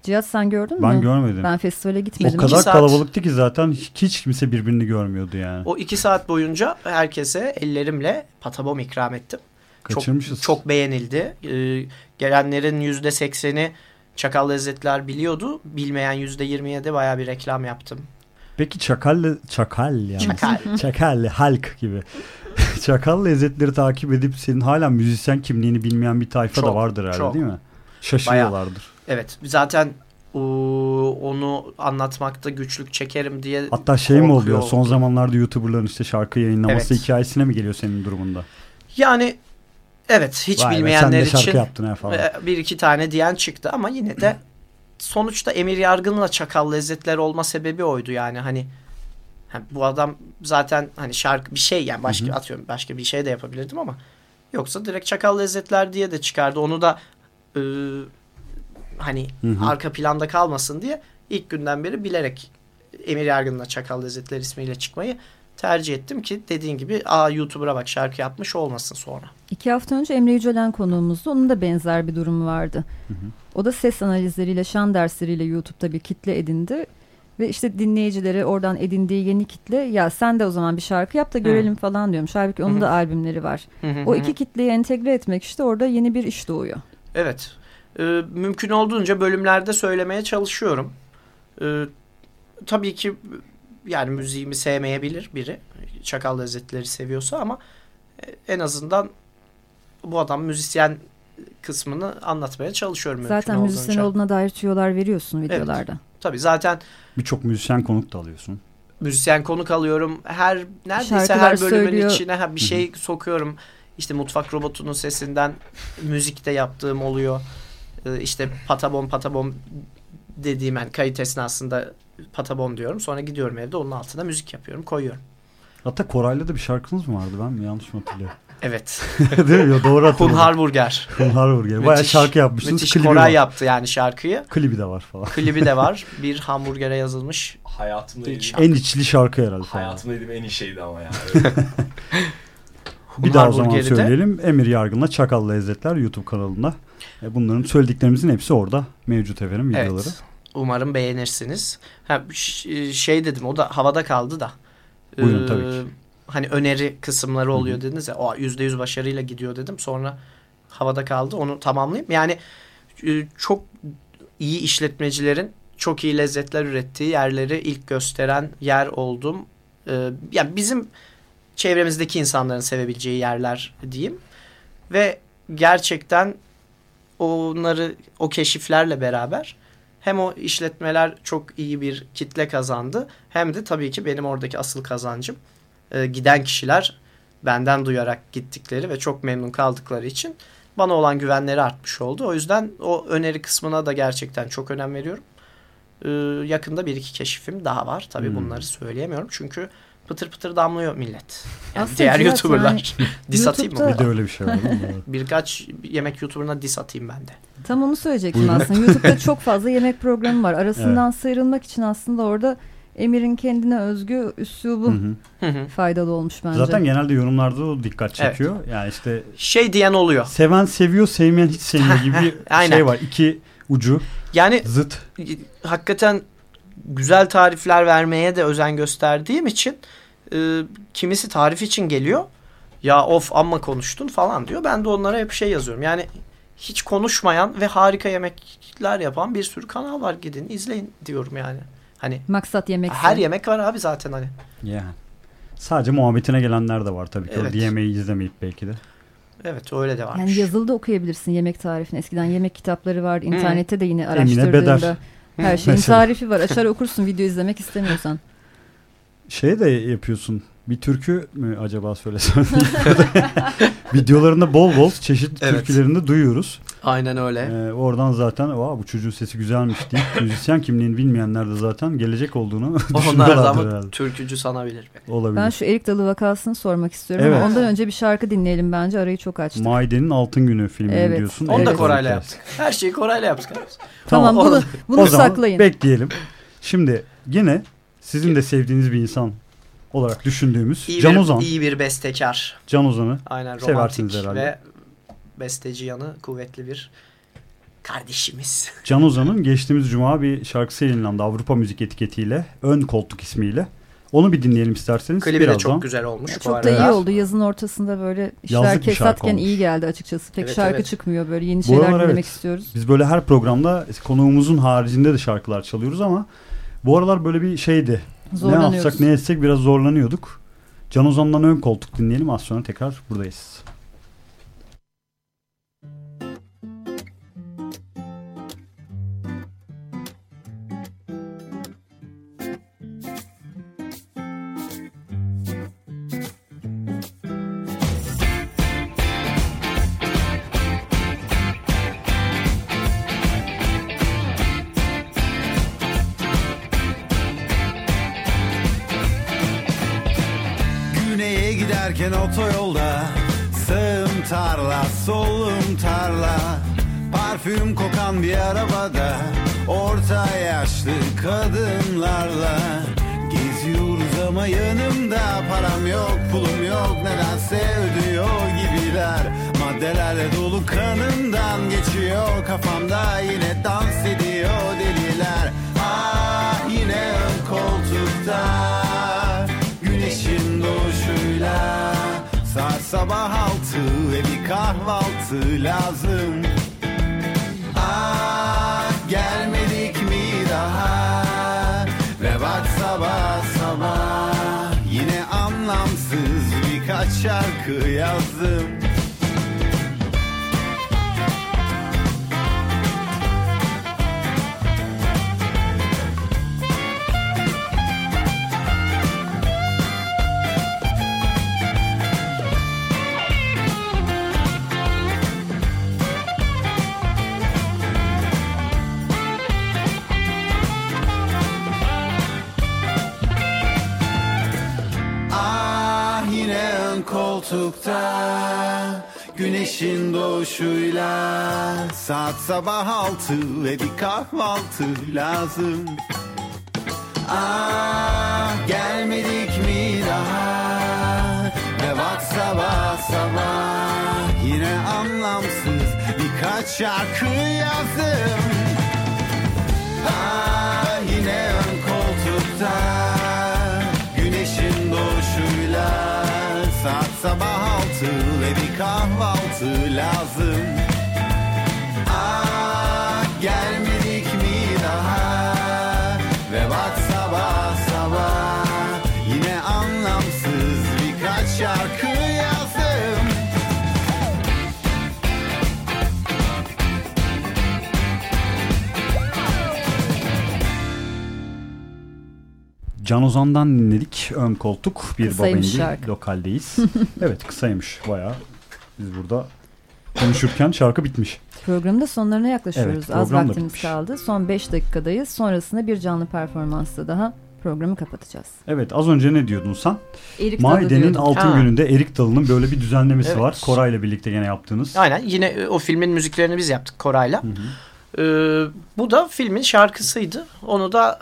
Cihat sen gördün Ben mü? görmedim. Ben festivale o gitmedim. kadar saat- kalabalıktı ki zaten hiç, kimse birbirini görmüyordu yani. O iki saat boyunca herkese ellerimle patabom ikram ettim. Kaçırmışız. Çok, çok beğenildi. Ee, gelenlerin yüzde sekseni Çakal Lezzetler biliyordu. Bilmeyen yüzde yirmiye de baya bir reklam yaptım. Peki çakal çakal yani. Çakal. [LAUGHS] Çakal, halk gibi. [LAUGHS] çakal lezzetleri takip edip senin hala müzisyen kimliğini bilmeyen bir tayfa da Çok, vardır herhalde çok. değil mi? Şaşırıyorlardır. Evet zaten o, onu anlatmakta güçlük çekerim diye Hatta şey mi oluyor? Son zamanlarda YouTuber'ların işte şarkı yayınlaması Evet. hikayesine mi geliyor senin durumunda? Yani evet hiç Vay be, bilmeyenler sen de şarkı için yaptın falan. bir iki tane diyen çıktı ama yine de [CLEARS THROAT] sonuçta Emir Yargın'la Çakal Lezzetler olma sebebi oydu yani hani ha, bu adam zaten hani şarkı bir şey yani başka Hı hı. atıyorum başka bir şey de yapabilirdim ama yoksa direkt Çakal Lezzetler diye de çıkardı onu da e, hani Hı hı. arka planda kalmasın diye ilk günden beri bilerek Emir Yargın'la Çakal Lezzetler ismiyle çıkmayı tercih ettim ki dediğin gibi aa YouTuber'a bak şarkı yapmış olmasın sonra. İki hafta önce Emre Yücelen konuğumuzdu. Onun da benzer bir durumu vardı. O da ses analizleriyle, şan dersleriyle YouTube'da bir kitle edindi. Ve işte dinleyicileri oradan edindiği yeni kitle ya sen de o zaman bir şarkı yap da görelim falan diyormuş. Halbuki onun Hı hı. da albümleri var. Hı hı O hı. iki kitleyi entegre etmek işte orada yeni bir iş doğuyor. Evet. Ee, mümkün olduğunca bölümlerde söylemeye çalışıyorum. Ee, tabii ki yani müziğimi sevmeyebilir biri. Çakal lezzetleri seviyorsa ama e, en azından bu adam müzisyen kısmını anlatmaya çalışıyorum mümkün Zaten müzisyen olduğunca. olduğuna dair tüyolar veriyorsun videolarda. Tabii zaten Birçok müzisyen konuk da alıyorsun. müzisyen konuk alıyorum. Her neredeyse Şarkılar her bölümün söylüyor. içine ha, bir şey sokuyorum. İşte mutfak robotunun sesinden müzik de yaptığım oluyor. Ee, işte patabon patabon dediğim yani kayıt esnasında patabon diyorum. Sonra gidiyorum evde onun altına müzik yapıyorum, koyuyorum. Hatta Koray'la da bir şarkınız mı vardı ben mi yanlış mı hatırlıyorum? [LAUGHS] Evet. [LAUGHS] Değil mi? Yo, doğru hatırladım. Hunhar Burger. Hunhar Burger. Bayağı şarkı yapmışsınız. Müthiş klibi Koray var. yaptı yani şarkıyı. Klibi de var falan. Klibi de var. [LAUGHS] Bir hamburgere yazılmış. Hayatımda yediğim, En içli şarkı herhalde. falan. hayatımda yediğim en iyi şeydi ama yani. Bir daha o zaman söyleyelim. Emir Yargın'la Çakal Lezzetler YouTube kanalında. E, Bunların söylediklerimizin hepsi orada mevcut efendim videoları. Evet. Umarım beğenirsiniz. Ha, ş- şey dedim o da havada kaldı da. Buyurun, Ee, tabii ki. Hani öneri kısımları oluyor dediniz ya. O yüzde yüz başarıyla gidiyor dedim. Sonra havada kaldı. Onu tamamlayayım. Yani e, çok iyi işletmecilerin çok iyi lezzetler ürettiği yerleri ilk gösteren yer oldum. Ee, yani bizim çevremizdeki insanların sevebileceği yerler diyeyim. Ve gerçekten onları o keşiflerle beraber hem o işletmeler çok iyi bir kitle kazandı hem de tabii ki benim oradaki asıl kazancım e, giden kişiler benden duyarak gittikleri ve çok memnun kaldıkları için bana olan güvenleri artmış oldu. O yüzden o öneri kısmına da gerçekten çok önem veriyorum. Ee, yakında bir iki keşifim daha var. Tabii Hmm. bunları söyleyemiyorum çünkü pıtır pıtır damlıyor millet. Yani Aslında diğer YouTuber'lar. [LAUGHS] Dis atayım mı? Bir de öyle bir şey var. [LAUGHS] Birkaç yemek YouTuber'ına dis atayım ben de. Tam onu söyleyecektim Buyurun. aslında. YouTube'da çok fazla yemek programı var. Arasından [LAUGHS] sıyrılmak için aslında orada Emir'in kendine özgü üslubu Hı hı. Hı hı. faydalı olmuş bence. Zaten genelde yorumlarda o dikkat Evet. çekiyor. Yani işte şey diyen oluyor. seven seviyor, sevmeyen hiç sevmiyor gibi bir şey var. İki ucu Yani zıt. hakikaten güzel tarifler vermeye de özen gösterdiğim için e, kimisi tarif için geliyor. Ya of amma konuştun falan diyor. Ben de onlara hep şey yazıyorum. Yani hiç konuşmayan ve harika yemekler yapan bir sürü kanal var. Gidin izleyin diyorum yani. Hani Maksat yemek. her yemek var abi zaten hani. Yani. Sadece muhabbetine gelenler de var tabii ki. Evet. Yemeği izlemeyip belki de. Evet öyle de varmış. Yani yazılı da okuyabilirsin yemek tarifini. Eskiden yemek kitapları var. Hmm. İnternette de yine Emine araştırdığında Beder. Her şeyin Mesela. tarifi var. Açar okursun video izlemek istemiyorsan. Şey de yapıyorsun. Bir türkü mü acaba söylesem? [LAUGHS] Videolarında bol bol çeşit Evet. türkülerini de duyuyoruz. Aynen öyle. Ee, oradan zaten Vaa, bu çocuğun sesi güzelmiş deyip [LAUGHS] müzisyen kimliğini bilmeyenler de zaten gelecek olduğunu Onlar düşünüyorlardır zaman herhalde. türkücü sanabilir. beni. Olabilir. Ben şu Erik Dalı vakasını sormak istiyorum Evet. ama ondan önce bir şarkı dinleyelim bence. Arayı çok açtık. Maide'nin Altın Günü filmini Evet. diyorsun. Onu da Evet. Koray'la yaptık. Her şeyi Koray'la yaptık. Tamam, Tamam, bunu, bunu o zaman saklayın. bekleyelim. Şimdi yine sizin de sevdiğiniz bir insan olarak düşündüğümüz İyi Can bir, Ozan. iyi bir bestekar. Can Ozan'ı Aynen Seversiniz romantik herhalde. ve besteci yanı kuvvetli bir kardeşimiz. [LAUGHS] Can Ozan'ın geçtiğimiz cuma bir şarkısı yayınlandı Avrupa Müzik etiketiyle. Ön koltuk ismiyle. Onu bir dinleyelim isterseniz. Klibi de çok güzel olmuş bu Çok da iyi oldu. Yazın ortasında böyle işler kesatken iyi geldi açıkçası. Pek Evet, şarkı evet. çıkmıyor böyle yeni Bu şeyler dinlemek evet. istiyoruz. Biz böyle her programda konuğumuzun haricinde de şarkılar çalıyoruz ama bu aralar böyle bir şeydi. Ne yapsak ne etsek biraz zorlanıyorduk. Can Ozan'dan ön koltuk dinleyelim az sonra tekrar buradayız. Kahvaltı lazım. Ah gelmedik mi daha? Ve bak sabah sabah Yine anlamsız birkaç şarkı yazdım koltukta Güneşin doğuşuyla. Saat sabah altı ve bir kahvaltı lazım. Ah gelmedik mi daha? Ve bak sabah sabah? Yine anlamsız birkaç şarkı yazdım. Ah Saat sabah altı ve bir kahvaltı lazım Can Ozan'dan dinledik. Ön koltuk. Bir Kısaymış şarkı. lokaldeyiz. [LAUGHS] evet kısaymış bayağı. Biz burada konuşurken şarkı bitmiş. Programın da sonlarına yaklaşıyoruz. Evet, Az vaktimiz bitmiş. kaldı. Son 5 dakikadayız. Sonrasında bir canlı performansla daha programı kapatacağız. Evet az önce ne diyordun sen? Erik Maide'nin altın Ha. gününde Erik Dalı'nın böyle bir düzenlemesi Evet. var. Koray'la birlikte gene yaptığınız. Aynen yine e, o filmin müziklerini biz yaptık Koray'la. Hı hı. Ee, bu da filmin şarkısıydı. Onu da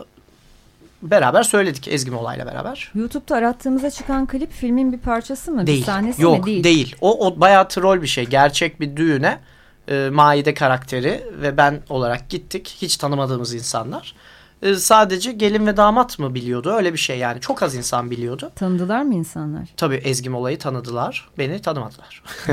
beraber söyledik Ezgi Mola'yla beraber. YouTube'da arattığımızda çıkan klip filmin bir parçası mı? Bir Değil. sahnesi Yok mi? Değil. değil. O, o bayağı troll bir şey. Gerçek bir düğüne e, Maide karakteri ve ben olarak gittik. Hiç tanımadığımız insanlar. E, sadece gelin ve damat mı biliyordu? Öyle bir şey yani. Çok az insan biliyordu. Tanıdılar mı insanlar? Tabii Ezgi Mola'yı tanıdılar. Beni tanımadılar. [LAUGHS]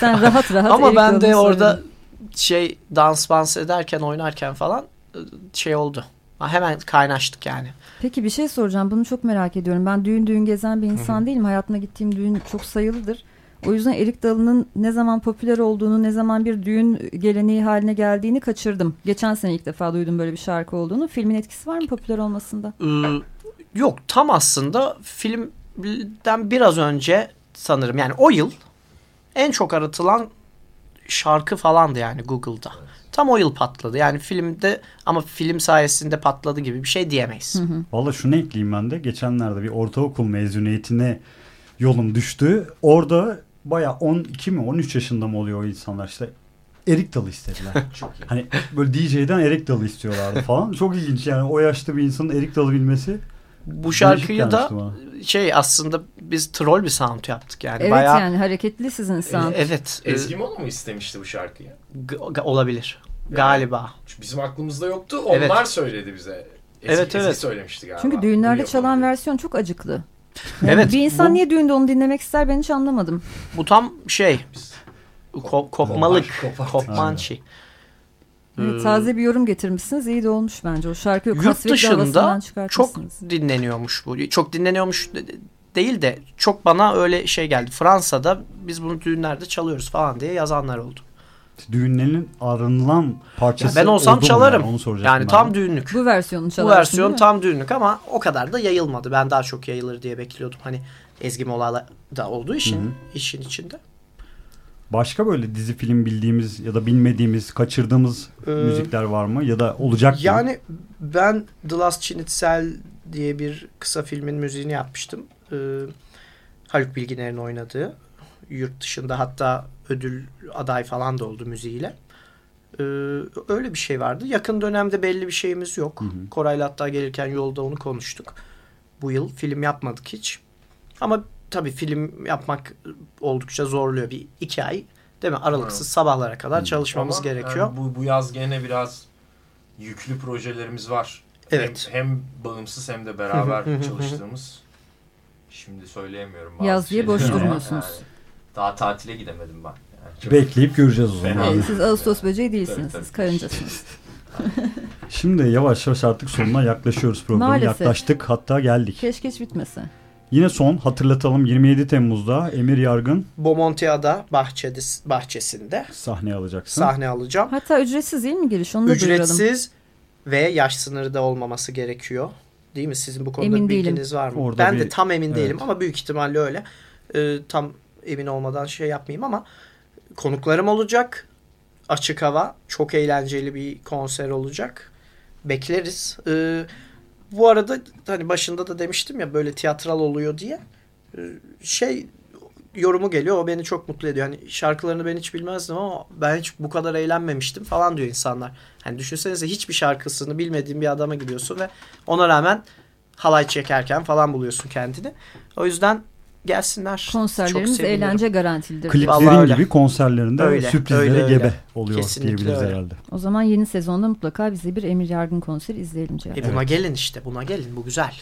Sen rahat rahat Ama ben de orada söyledin. şey dans dans ederken oynarken falan e, şey oldu. Hemen kaynaştık yani. Peki bir şey soracağım. Bunu çok merak ediyorum. Ben düğün düğün gezen bir insan değilim. Hayatımda gittiğim düğün çok sayılıdır. O yüzden Erik Dalı'nın ne zaman popüler olduğunu, ne zaman bir düğün geleneği haline geldiğini kaçırdım. Geçen sene ilk defa duydum böyle bir şarkı olduğunu. Filmin etkisi var mı popüler olmasında? Ee, yok tam aslında filmden biraz önce sanırım yani o yıl en çok aratılan şarkı falandı yani Google'da. Tam o yıl patladı. Yani filmde ama film sayesinde patladı gibi bir şey diyemeyiz. Valla şunu ekleyeyim ben de. Geçenlerde bir ortaokul mezuniyetine yolum düştü. Orada baya 12 mi 13 yaşında mı oluyor o insanlar işte. Erik dalı istediler. [LAUGHS] Çok iyi. hani böyle DJ'den erik dalı istiyorlardı falan. Çok ilginç yani o yaşta bir insanın erik dalı bilmesi. Bu şarkıyı da bana. şey aslında biz troll bir sound yaptık yani. Evet Bayağı, yani hareketli sizin sound. E, evet. Ezgi Mola mı istemişti bu şarkıyı? g- olabilir. Galiba. Çünkü bizim aklımızda yoktu. Onlar Evet. söyledi bize. Ezgi, Evet, evet. söylemişti galiba. Çünkü düğünlerde çalan diye. versiyon çok acıklı. Yani Evet, Bir insan bu- niye düğünde onu dinlemek ister ben hiç anlamadım. Bu tam şey ko- kopmalık. Kopar, kopar. Kopmançi. Evet, Ee, taze bir yorum getirmişsiniz. İyi de olmuş bence. O şarkıyı Yurt kasvetli dışında çok dinleniyormuş bu. Çok dinleniyormuş de- değil de çok bana öyle şey geldi. Fransa'da biz bunu düğünlerde çalıyoruz falan diye yazanlar oldu. Düğünlerin aranılan parçası ben olsam çalarım. Yani, onu soracaktım Yani ben tam de. düğünlük. Bu versiyonu Bu çalarsın versiyon değil mi? tam düğünlük ama o kadar da yayılmadı. Ben daha çok yayılır diye bekliyordum. Hani Ezgi Mola'la da olduğu için Hı hı. işin içinde. Başka böyle dizi film bildiğimiz ya da bilmediğimiz, kaçırdığımız Ee, müzikler var mı? Ya da olacak mı? Yani ben The Last Schnitzel diye bir kısa filmin müziğini yapmıştım. Ee, Haluk Bilginer'in oynadığı. Yurt dışında hatta ödül aday falan da oldu müziğiyle. Ee, öyle bir şey vardı. Yakın dönemde belli bir şeyimiz yok. Hı hı. Koray'la hatta gelirken yolda onu konuştuk. Bu yıl film yapmadık hiç. Ama tabii film yapmak oldukça zorluyor. Bir iki ay değil mi? Aralıksız sabahlara kadar çalışmamız Ama gerekiyor. yani bu, bu yaz gene biraz yüklü projelerimiz var. Evet. Hem, hem bağımsız hem de beraber çalıştığımız. Şimdi söyleyemiyorum. bazı Yaz diye boş durmuyorsunuz. yani daha tatile gidemedim ben. Yani çok- Bekleyip göreceğiz o zaman. Evet, siz Ağustos böceği değilsiniz. Tabii, tabii. Siz karıncasınız. [LAUGHS] Şimdi yavaş yavaş artık sonuna yaklaşıyoruz programın. Maalesef. Yaklaştık hatta geldik. Keşke hiç bitmese. Yine son hatırlatalım 27 Temmuz'da Emir Yargın Bomontia'da bahçede, bahçesinde sahneye alacaksın. sahne alacağım. Hatta ücretsiz değil mi giriş? Onu da duyuralım. Ücretsiz ve yaş sınırı da olmaması gerekiyor. Değil mi? Sizin bu konuda Emin bir değilim. bilginiz var mı? Orada ben bir- de tam emin değilim evet. ama büyük ihtimalle öyle. Ee, tam emin olmadan şey yapmayayım ama konuklarım olacak. Açık hava. Çok eğlenceli bir konser olacak. Bekleriz. Ee, bu arada hani başında da demiştim ya böyle tiyatral oluyor diye. Ee, şey yorumu geliyor. O beni çok mutlu ediyor. Hani şarkılarını ben hiç bilmezdim ama ben hiç bu kadar eğlenmemiştim falan diyor insanlar. Hani düşünsenize hiçbir şarkısını bilmediğin bir adama gidiyorsun ve ona rağmen halay çekerken falan buluyorsun kendini. O yüzden gelsinler. Konserlerimiz eğlence garantilidir. Kliplerin öyle. gibi konserlerinde Öyle, sürprizlere öyle, öyle. gebe oluyor Kesinlikle diyebiliriz öyle. herhalde. O zaman yeni sezonda mutlaka bize bir Emir Yargın konseri izleyelim Cihat. E buna gelin işte. Buna gelin. Bu güzel.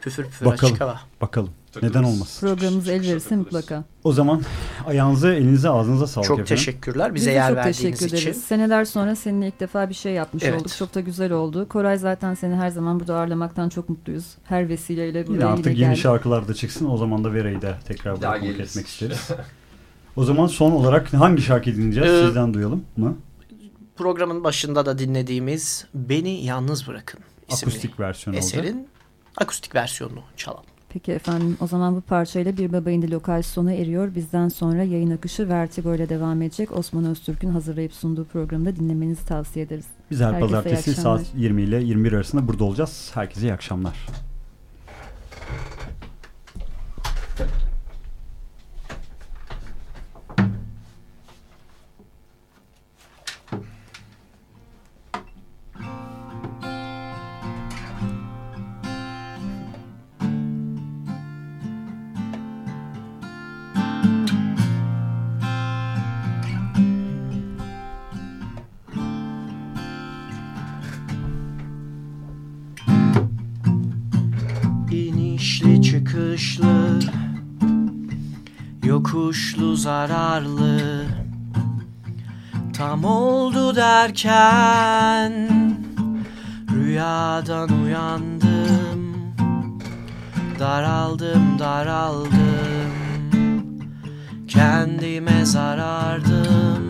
Püfür püfür Bakalım. açık hava. Bakalım. Takılırız. Neden olmasın? Programımız el verirse mutlaka. O zaman ayağınıza, elinize, ağzınıza sağlık Çok efendim. teşekkürler. Biz Bize de yer çok verdiğiniz teşekkür için. ederiz. Seneler sonra seninle ilk defa bir şey yapmış Evet. olduk. Çok da güzel oldu. Koray zaten seni her zaman burada ağırlamaktan çok mutluyuz. Her vesileyle Yine buraya artık yine yeni gel. şarkılar da çıksın. O zaman da Vera'yı da tekrar burada konuk etmek isteriz. [LAUGHS] O zaman son olarak hangi şarkıyı dinleyeceğiz? Ee, Sizden duyalım mı? Programın başında da dinlediğimiz Beni Yalnız Bırakın isimli Akustik versiyon olacak. eserin akustik versiyonunu çalalım. Peki efendim o zaman bu parçayla Bir Baba İndi lokal sona eriyor. Bizden sonra yayın akışı Vertigo ile devam edecek. Osman Öztürk'ün hazırlayıp sunduğu programda dinlemenizi tavsiye ederiz. Biz her Herkese pazartesi saat 20 ile 21 arasında burada olacağız. Herkese iyi akşamlar. Çıkışlı Yokuşlu zararlı. Tam oldu derken Rüyadan uyandım. Daraldım daraldım. Kendime zarardım.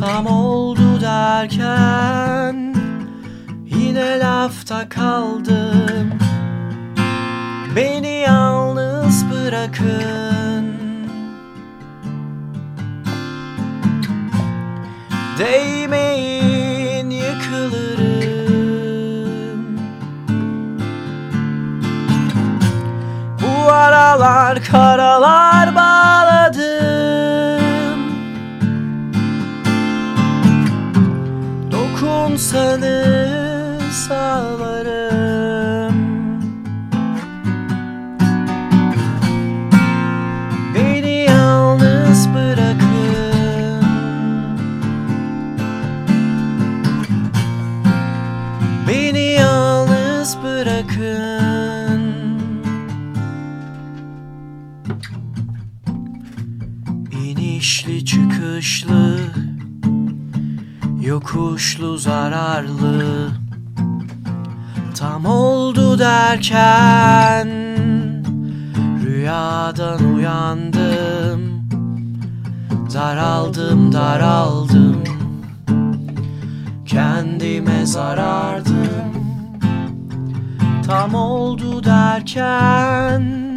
Tam oldu derken Yine lafta kaldım Beni yalnız bırakın. Değmeyin yıkılırım. Bu aralar karalar bağladım. Dokunsanız ağlarım çıkışlı Yokuşlu zararlı. Tam oldu derken Rüyadan uyandım. Daraldım daraldım. Kendime zarardım. Tam oldu derken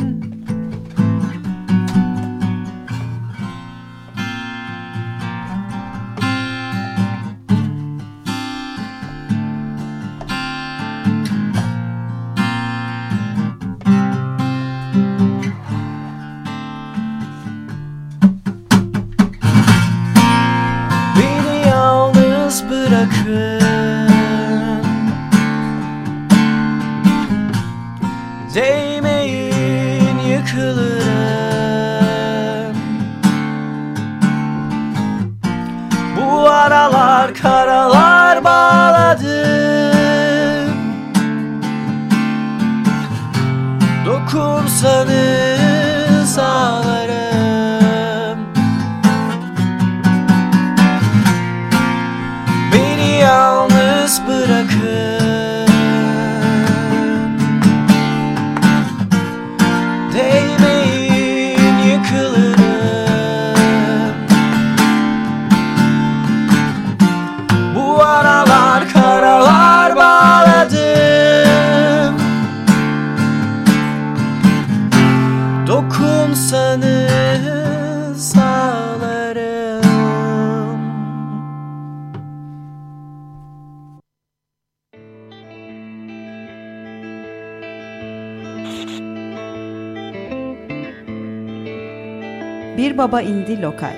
Baba indi Lokal.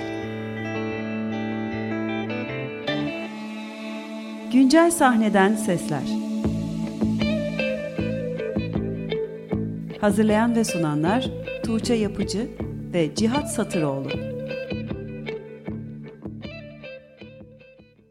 Güncel sahneden sesler. Hazırlayan ve sunanlar Tuğçe Yapıcı ve Cihat Satıroğlu